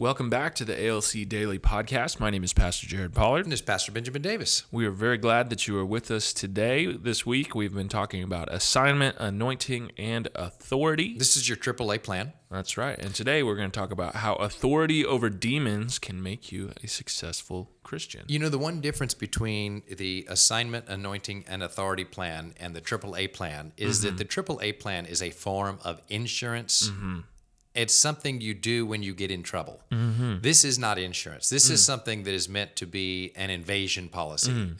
Welcome back to the ALC Daily Podcast. My name is Pastor Jared Pollard. And this is Pastor Benjamin Davis. We are very glad that you are with us today. This week, we've been talking about assignment, anointing, and authority. This is your AAA plan. That's right. And today, we're going to talk about how authority over demons can make you a successful Christian. You know, the one difference between the assignment, anointing, and authority plan and the AAA plan is Mm-hmm. that the AAA plan is a form of insurance. It's something you do when you get in trouble. Mm-hmm. This is not insurance. This Mm. is something that is meant to be an invasion policy.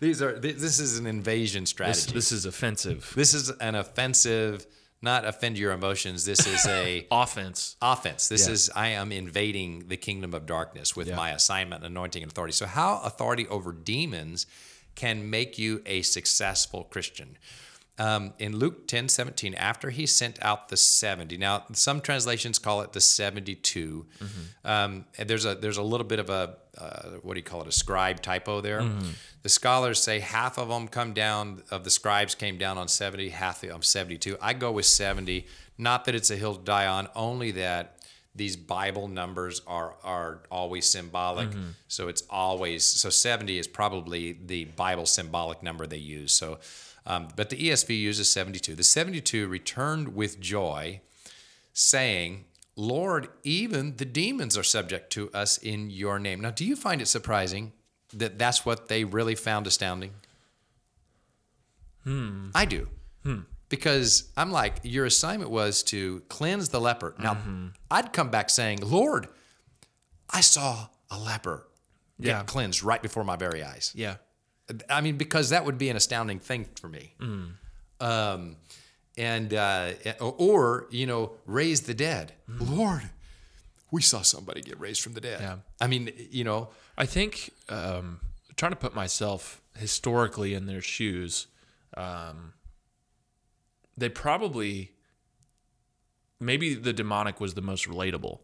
These are this is an invasion strategy. this is offensive. this is an offensive, not offend your emotions. This is a Offense. offense. This Yeah. is I am invading the kingdom of darkness with my assignment, anointing, and authority. So, how authority over demons can make you a successful Christian? Um, in Luke 10 17, after he sent out the 70, now some translations call it the 72. Um, and there's a there's a little bit of a uh, what do you call it a scribe typo there. The scholars say half of them come down of the scribes came down on 70, half on 72. I go with 70. Not that it's a hill to die on, only that these Bible numbers are are always symbolic. So it's always so 70 is probably the Bible symbolic number they use. So, um, but the ESV uses 72. The 72 returned with joy, saying, "Lord, even the demons are subject to us in Your name." Now, do you find it surprising that that's what they really found astounding? Hmm. I do. Because I'm like, your assignment was to cleanse the leper. Now, I'd come back saying, Lord, I saw a leper get Yeah. cleansed right before my very eyes. Yeah. I mean, because that would be an astounding thing for me. Um, and uh, or you know, raise the dead. Lord, we saw somebody get raised from the dead. Yeah. I mean, you know, I think um, trying to put myself historically in their shoes, um, they probably maybe the demonic was the most relatable.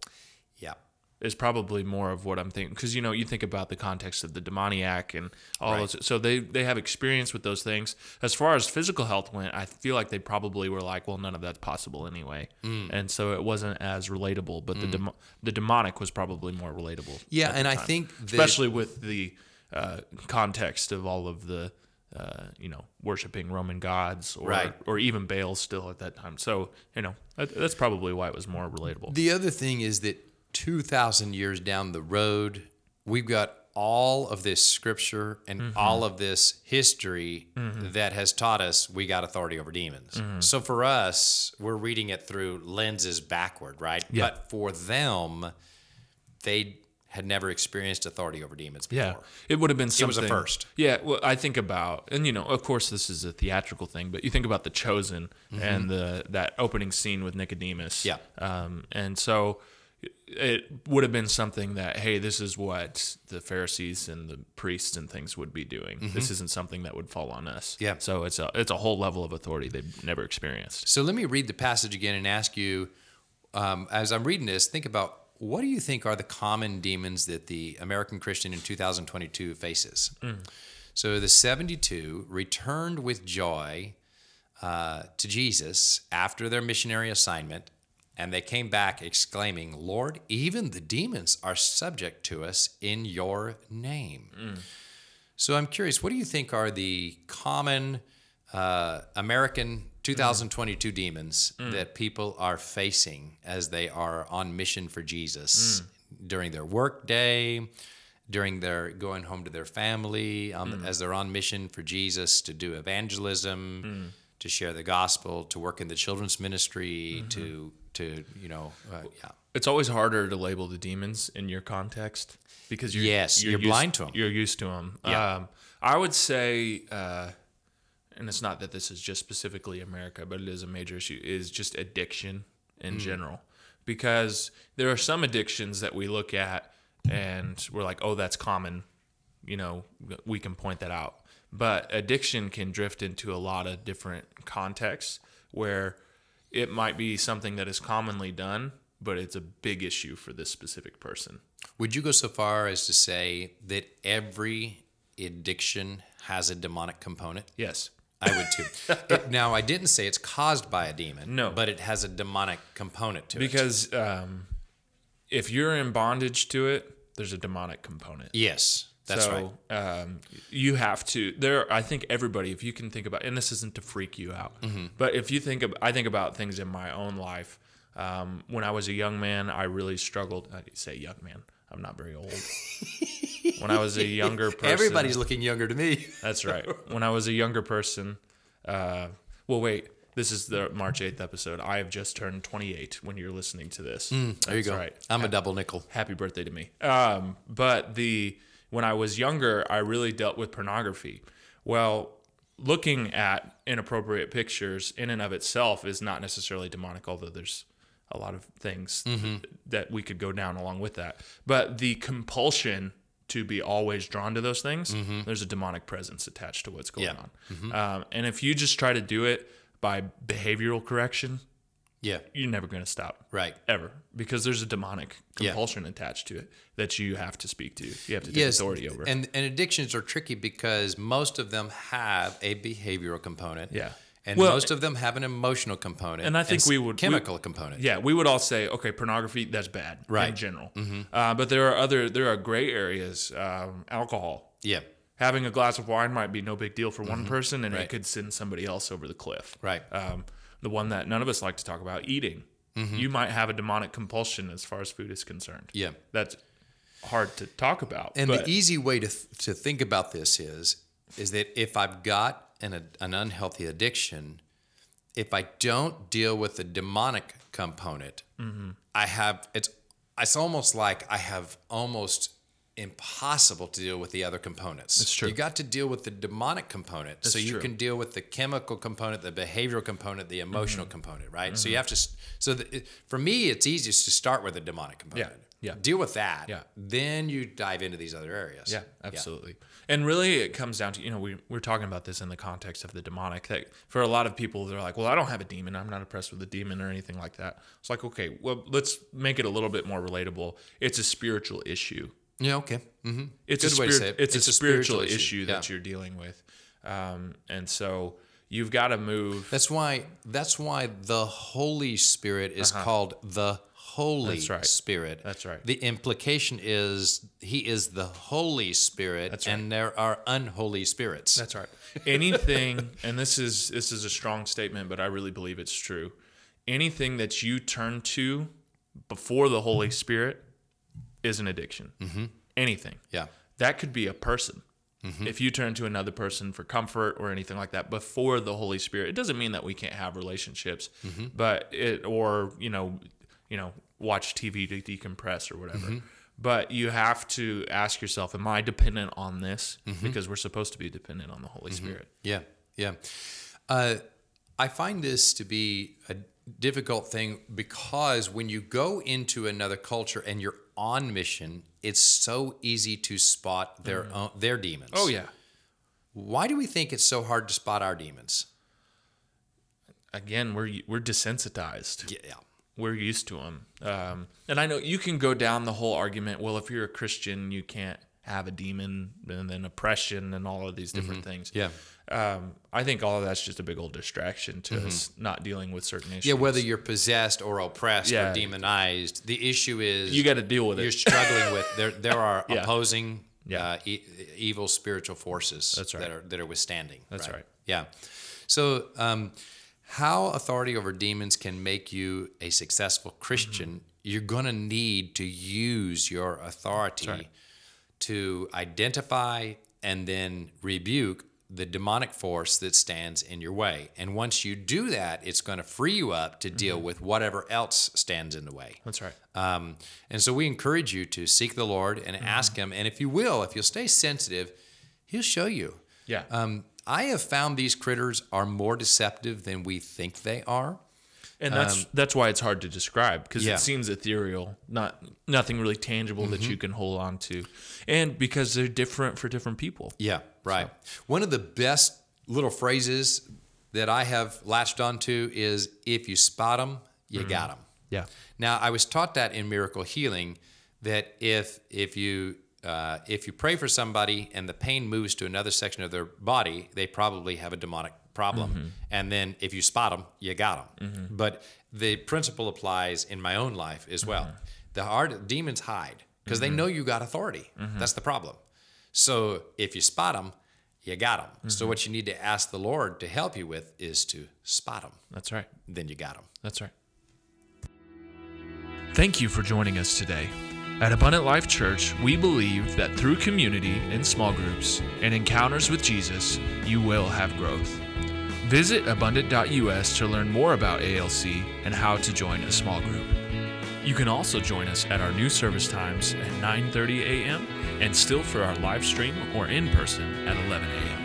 yeah, Is probably more of what I'm thinking because you know you think about the context of the demoniac and all Right. those. So they they have experience with those things. As far as physical health went, I feel like they probably were like, well, none of that's possible anyway, Mm. and so it wasn't as relatable. But the demo- the demonic was probably more relatable. yeah, and I think especially with the uh, context of all of the uh, you know worshiping Roman gods or Right. or even Baal still at that time. So you know that, that's probably why it was more relatable. The other thing is that 2,000 years down the road, we've got all of this scripture and Mm-hmm. all of this history that has taught us we got authority over demons. Mm-hmm. So for us, we're reading it through lenses backward, right? Yeah. But for them, they had never experienced authority over demons before. Yeah, it would have been something. It was a first. Yeah, well, I think about, and you know, of course, this is a theatrical thing, but you think about the Chosen and the that opening scene with Nicodemus. Yeah. um, and so it would have been something that, hey, this is what the Pharisees and the priests and things would be doing. This isn't something that would fall on us. Yeah. So it's a it's a whole level of authority they've never experienced. So let me read the passage again and ask you, um, as I'm reading this, think about what do you think are the common demons that the American Christian in 2022 faces? So the 72 returned with joy uh, to Jesus after their missionary assignment, and they came back exclaiming, Lord, even the demons are subject to us in your name. So I'm curious, what do you think are the common uh, American 2022 demons that people are facing as they are on mission for Jesus during their work day, during their going home to their family, um, as they're on mission for Jesus to do evangelism, to share the gospel, to work in the children's ministry, to to you know, uh, yeah. It's always harder to label the demons in your context because you're Yes, you're used- blind them. You're used to them. Yeah. Um, I would say, uh, and it's not that this is just specifically America, but it is a major issue. Is just addiction in mm. general, because there are some addictions that we look at and we're like, oh, that's common you know, we can point that out. But addiction can drift into a lot of different contexts where it might be something that is commonly done, but it's a big issue for this specific person. Would you go so far as to say that every addiction has a demonic component? Yes. I would too. it, now, I didn't say it's caused by a demon. No. But it has a demonic component to it. Because um, if you're in bondage to it, there's a demonic component. Yes, that's so, right. Um, you have to. There, I think everybody, if you can think about, and this isn't to freak you out, Mm-hmm. but if you think, of, I think about things in my own life. Um, when I was a young man, I really struggled. I say young man. I'm not very old. when I was a younger person, Everybody's looking younger to me. That's right. When I was a younger person, uh, well, wait. This is the March 8th episode. I have just turned 28 when you're listening to this. There you go. Right. I'm a double nickel. Happy birthday to me. Um, but the when I was younger, I really dealt with pornography. Well, looking at inappropriate pictures in and of itself is not necessarily demonic, although there's a lot of things that we could go down along with that. But the compulsion to be always drawn to those things, there's a demonic presence attached to what's going Yeah. on. Um, and if you just try to do it by behavioral correction, Yeah, you're never going to stop right. ever because there's a demonic Yeah. compulsion attached to it that you have to speak to. You have to take Yes, authority over. and and addictions are tricky because most of them have a behavioral component. Yeah. And Well, most of them have an emotional component. and I think s- we would- we- chemical component. yeah, we would all say, okay, pornography that's bad right. in general. Uh, but there are other there are gray areas. Um, alcohol. yeah, Having a glass of wine might be no big deal for one person, and Right. it could send somebody else over the cliff. right. Um, the one that none of us like to talk about, eating. You might have a demonic compulsion as far as food is concerned. Yeah. That's hard to talk about. And but the easy way to th- to think about this is is that if I've got an an unhealthy addiction, if I don't deal with the demonic component, Mm-hmm. I have it's it's almost like I have almost impossible to deal with the other components. That's true. You got to deal with the demonic component so you true. can deal with the chemical component, the behavioral component, the emotional Mm-hmm. component, right? So you have to so the, for me it's easiest to start with the demonic component. yeah. Deal with that. Yeah. Then you dive into these other areas. Yeah, absolutely. And really, it comes down to you know we we're talking about this in the context of the demonic. That for a lot of people, they're like, "Well, I don't have a demon. I'm not oppressed with a demon or anything like that." It's like, okay, well, let's make it a little bit more relatable. It's a spiritual issue. Yeah. Okay. Mm-hmm. It's Good a way to say it. It's, It's a, spiritual, spiritual issue, that yeah. you're dealing with, um, and so you've got to move. That's why. That's why the Holy Spirit is called the Holy Uh-huh. That's right. Spirit. That's right. The implication is He is the Holy Spirit, right. and there are unholy spirits. That's right. Anything, and this is this is a strong statement, but I really believe it's true. Anything that you turn to before the Holy Spirit is an addiction. Mm-hmm. Anything. yeah. That could be a person. Mm-hmm. If you turn to another person for comfort or anything like that before the Holy Spirit, it doesn't mean that we can't have relationships, mm-hmm. but it or you know, you know, watch TV to decompress or whatever. Mm-hmm. But you have to ask yourself, am I dependent on this? Because we're supposed to be dependent on the Holy Spirit. Yeah, yeah. Uh, I find this to be a difficult thing because when you go into another culture and you're on mission, it's so easy to spot their own, their demons. Oh yeah. Why do we think it's so hard to spot our demons? Again, we're we're desensitized. Yeah. We're used to them. Um, and I know you can go down the whole argument. Well, if you're a Christian, you can't have a demon, and then oppression, and all of these different things. Yeah. Um, I think all of that's just a big old distraction to us not dealing with certain issues. Yeah, whether you're possessed or oppressed Yeah. or demonized, the issue is you got to deal with it. you're struggling with there. There are Yeah. opposing, Yeah. uh, e- evil spiritual forces right. that are that are withstanding. That's right. Yeah. So, um, how authority over demons can make you a successful Christian? Mm-hmm. You're going to need to use your authority right. to identify and then rebuke the demonic force that stands in your way. And once you do that, it's going to free you up to deal Mm-hmm. with whatever else stands in the way. That's right. Um, and so we encourage you to seek the Lord and Mm-hmm. ask Him. And if you will, if you'll stay sensitive, He'll show you. Yeah. Um, I have found these critters are more deceptive than we think they are. And that's that's why it's hard to describe because Yeah. it seems ethereal, not nothing really tangible that you can hold on to, and because they're different for different people. Yeah, right. One of the best little phrases that I have latched onto is if you spot them, you mm-hmm. got 'em. got them. Yeah, Now, I was taught that in miracle healing that if if you uh, if you pray for somebody and the pain moves to another section of their body, they probably have a demonic problem. Mm-hmm. And then if you spot them, you got them. Mm-hmm. But the principle applies in my own life as well. The hard demons hide because they know you got authority. That's the problem. So if you spot them, you got them. So mm-hmm. what you need to ask the Lord to help you with is to spot them. that's right. Then you got them. That's right. Thank you for joining us today. At Abundant Life Church, we believe that through community in small groups and encounters with Jesus, you will have growth. Visit abundant.us to learn more about ALC and how to join a small group. You can also join us at our new service times at 9:30 a.m. and still for our live stream or in person at 11 a.m.